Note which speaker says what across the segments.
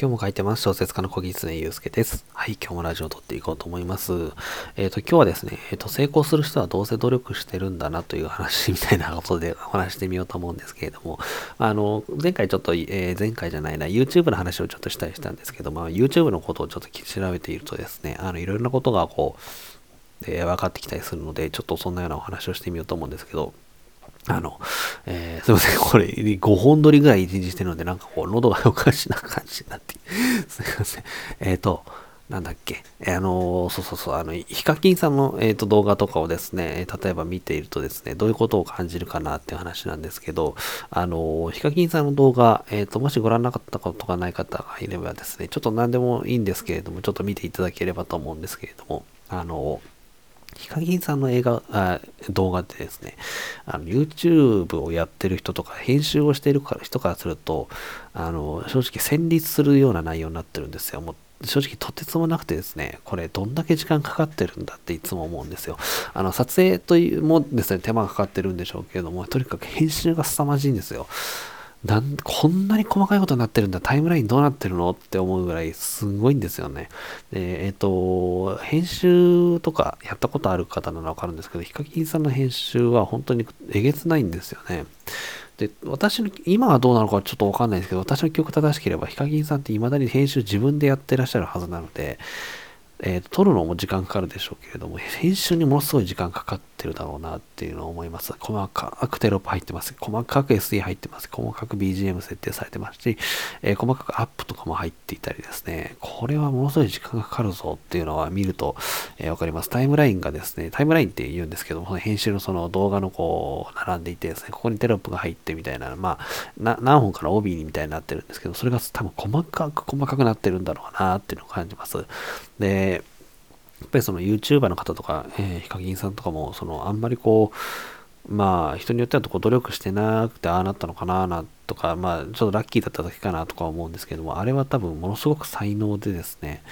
Speaker 1: 今日も書いてます。小説家の小木常祐介です。はい、今日もラジオを撮っていこうと思います。えっ、ー、と、今日はですね、えっ、ー、と、成功する人はどうせ努力してるんだなという話みたいなことでお話してみようと思うんですけれども、あの、前回ちょっと、えー、前回じゃないな、YouTube の話をちょっとしたりしたんですけど、まあ、YouTube のことをちょっと調べているとですね、あの、いろいろなことがこう、え分かってきたりするので、ちょっとそんなようなお話をしてみようと思うんですけど、あの、えー、すいません。これ、5本撮りぐらい一日してるので、なんかこう、喉がおかしな感じになって、すいません。えっ、ー、と、なんだっけ、えー、あのそうそうそう、あの、ヒカキンさんの、えーと、動画とかをですね、例えば見ているとですね、どういうことを感じるかなっていう話なんですけど、あのヒカキンさんの動画、えっ、と、もしご覧なかったことがない方がいればですね、ちょっと何でもいいんですけれども、ちょっと見ていただければと思うんですけれども、あのヒカキンさんの映画、あ動画ってですね、あの YouTube をやってる人とか、編集をしている人からすると、あの、正直戦慄するような内容になってるんですよ。もう正直とてつもなくてですね、これどんだけ時間かかってるんだっていつも思うんですよ。あの、撮影というもですね、手間がかかってるんでしょうけれども、とにかく編集が凄まじいんですよ。なんこんなに細かいことになってるんだ、タイムラインどうなってるのって思うぐらいすごいんですよね。で、えっ、ー、と、編集とかやったことある方ならわかるんですけど、ヒカキンさんの編集は本当にえげつないんですよね。で、私の、今はどうなのかちょっとわかんないですけど、私の記憶正しければ、ヒカキンさんって未だに編集自分でやってらっしゃるはずなので、えー、撮るのも時間かかるでしょうけれども、編集にものすごい時間かかっててるだろうなっていうのを思います。細かくテロップ入ってます。細かく SE 入ってます。細かく BGM 設定されてますし、えー、細かくアップとかも入っていたりですね、これはものすごい時間がかかるぞっていうのは見ると、えー、わかります。タイムラインがですね、タイムラインって言うんですけども、編集のその動画のこう、並んでいてですね、ここにテロップが入ってみたいな、まあ、何本かの帯みたいになってるんですけど、それが多分細かく細かくなってるんだろうなっていうのを感じます。で、やっぱりその YouTuber の方とか、えー、ヒカキンさんとかも、そのあんまりこう、まあ人によってはこう努力してなくてああなったのかななんとか、まあ、ちょっとラッキーだっただけかなとか思うんですけども、あれは多分ものすごく才能でですね、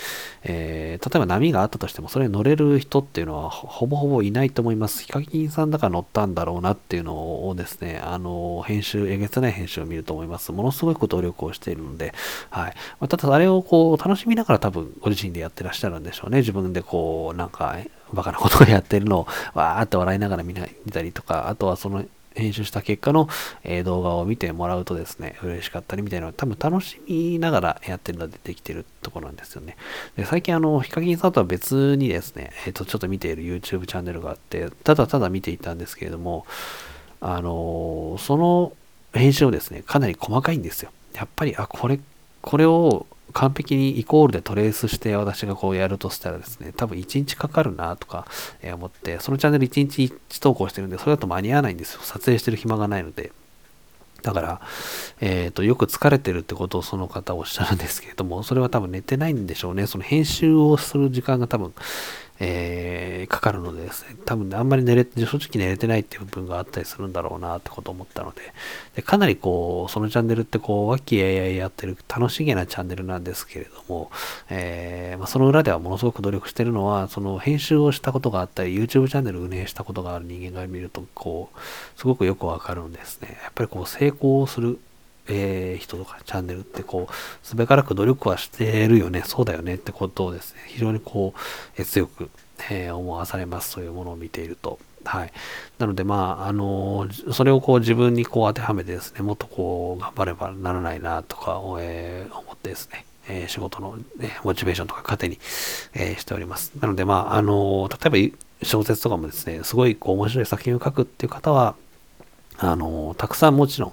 Speaker 1: えー、例えば波があったとしても、それに乗れる人っていうのはほぼほぼいないと思います。ヒカキンさんだから乗ったんだろうなっていうのをですね、あの、編集、えげつない編集を見ると思います。ものすごい努力をしているので、はい。まあ、ただ、あれをこう、楽しみながら多分ご自身でやってらっしゃるんでしょうね。自分でこう、なんか、バカなことをやってるのを、わーって笑いながら見たりとか、あとはその編集した結果の、え、動画を見てもらうとですね、嬉しかったりみたいなのは多分楽しみながらやってるのでできてるところなんですよね。で最近あの、ヒカキンさんとは別にですね、えっ、ー、と、ちょっと見ている YouTube チャンネルがあって、ただただ見ていたんですけれども、あのー、その編集をですね、かなり細かいんですよ。やっぱり、あ、これ、これを完璧にイコールでトレースして私がこうやるとしたらですね、多分1日かかるなとか思って、そのチャンネル1日1投稿してるんで、それだと間に合わないんですよ。撮影してる暇がないので。だから、えっ、ー、と、よく疲れてるってことをその方おっしゃるんですけれども、それは多分寝てないんでしょうね。その編集をする時間が多分、えー、かかるのでですね、多分、ね、あんまり寝れて、正直寝れてないっていう部分があったりするんだろうなってこと思ったので、でかなりこう、そのチャンネルってこう、和気あいあいやってる楽しげなチャンネルなんですけれども、えー、まあ、その裏ではものすごく努力してるのは、その編集をしたことがあったり、YouTube チャンネルを運営したことがある人間が見ると、こう、すごくよくわかるんですね。やっぱりこう、成功をするえー、人とかチャンネルってこう、すべからく努力はしてるよね、そうだよねってことをですね、非常にこう、えー、強く、えー、思わされます。そういうものを見ていると。はい。なので、まあ、あのそれをこう自分にこう当てはめてですね、もっとこう、頑張ればならないなとか、え思ってですね、え仕事の、ね、モチベーションとか糧に、えしております。なので、まあ、あの例えば小説とかもですね、すごいこう面白い作品を書くっていう方は、あの、たくさんもちろん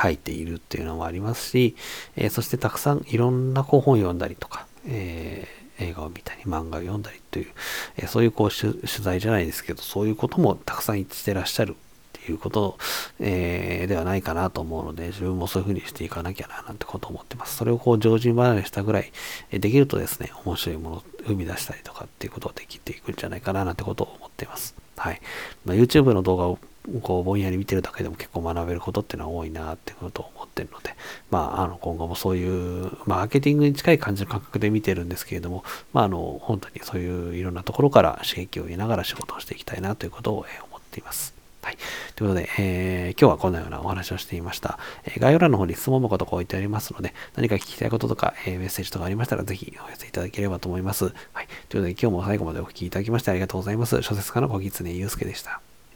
Speaker 1: 書いているっていうのもありますし、えー、そしてたくさんいろんなこう本を読んだりとか、えー、映画を見たり、漫画を読んだりという、えー、そういうこう取材じゃないですけど、そういうこともたくさんしてらっしゃるっていうこと、え、ではないかなと思うので、自分もそういうふうにしていかなきゃな、なんてことを思ってます。それをこう常人離れしたぐらい、えできるとですね、面白いものを生み出したりとかっていうことができていくんじゃないかな、なんてことを思っています。はい。まあ、YouTube の動画をこうぼんやり見てるだけでも結構学べることっていうのは多いなってことを思ってるので、まあ、あの今後もそういう、まあ、マーケティングに近い感じの感覚で見てるんですけれども、まあ、あの本当にそういういろんなところから刺激を得ながら仕事をしていきたいなということを思っています。はい。ということで、えー、今日はこのようなお話をしていました。えー、概要欄の方に質問箱とか置いてありますので、何か聞きたいこととか、えー、メッセージとかありましたら、ぜひお寄せいただければと思います。はい。ということで、今日も最後までお聴きいただきましてありがとうございます。小説家の小狐祐介でした。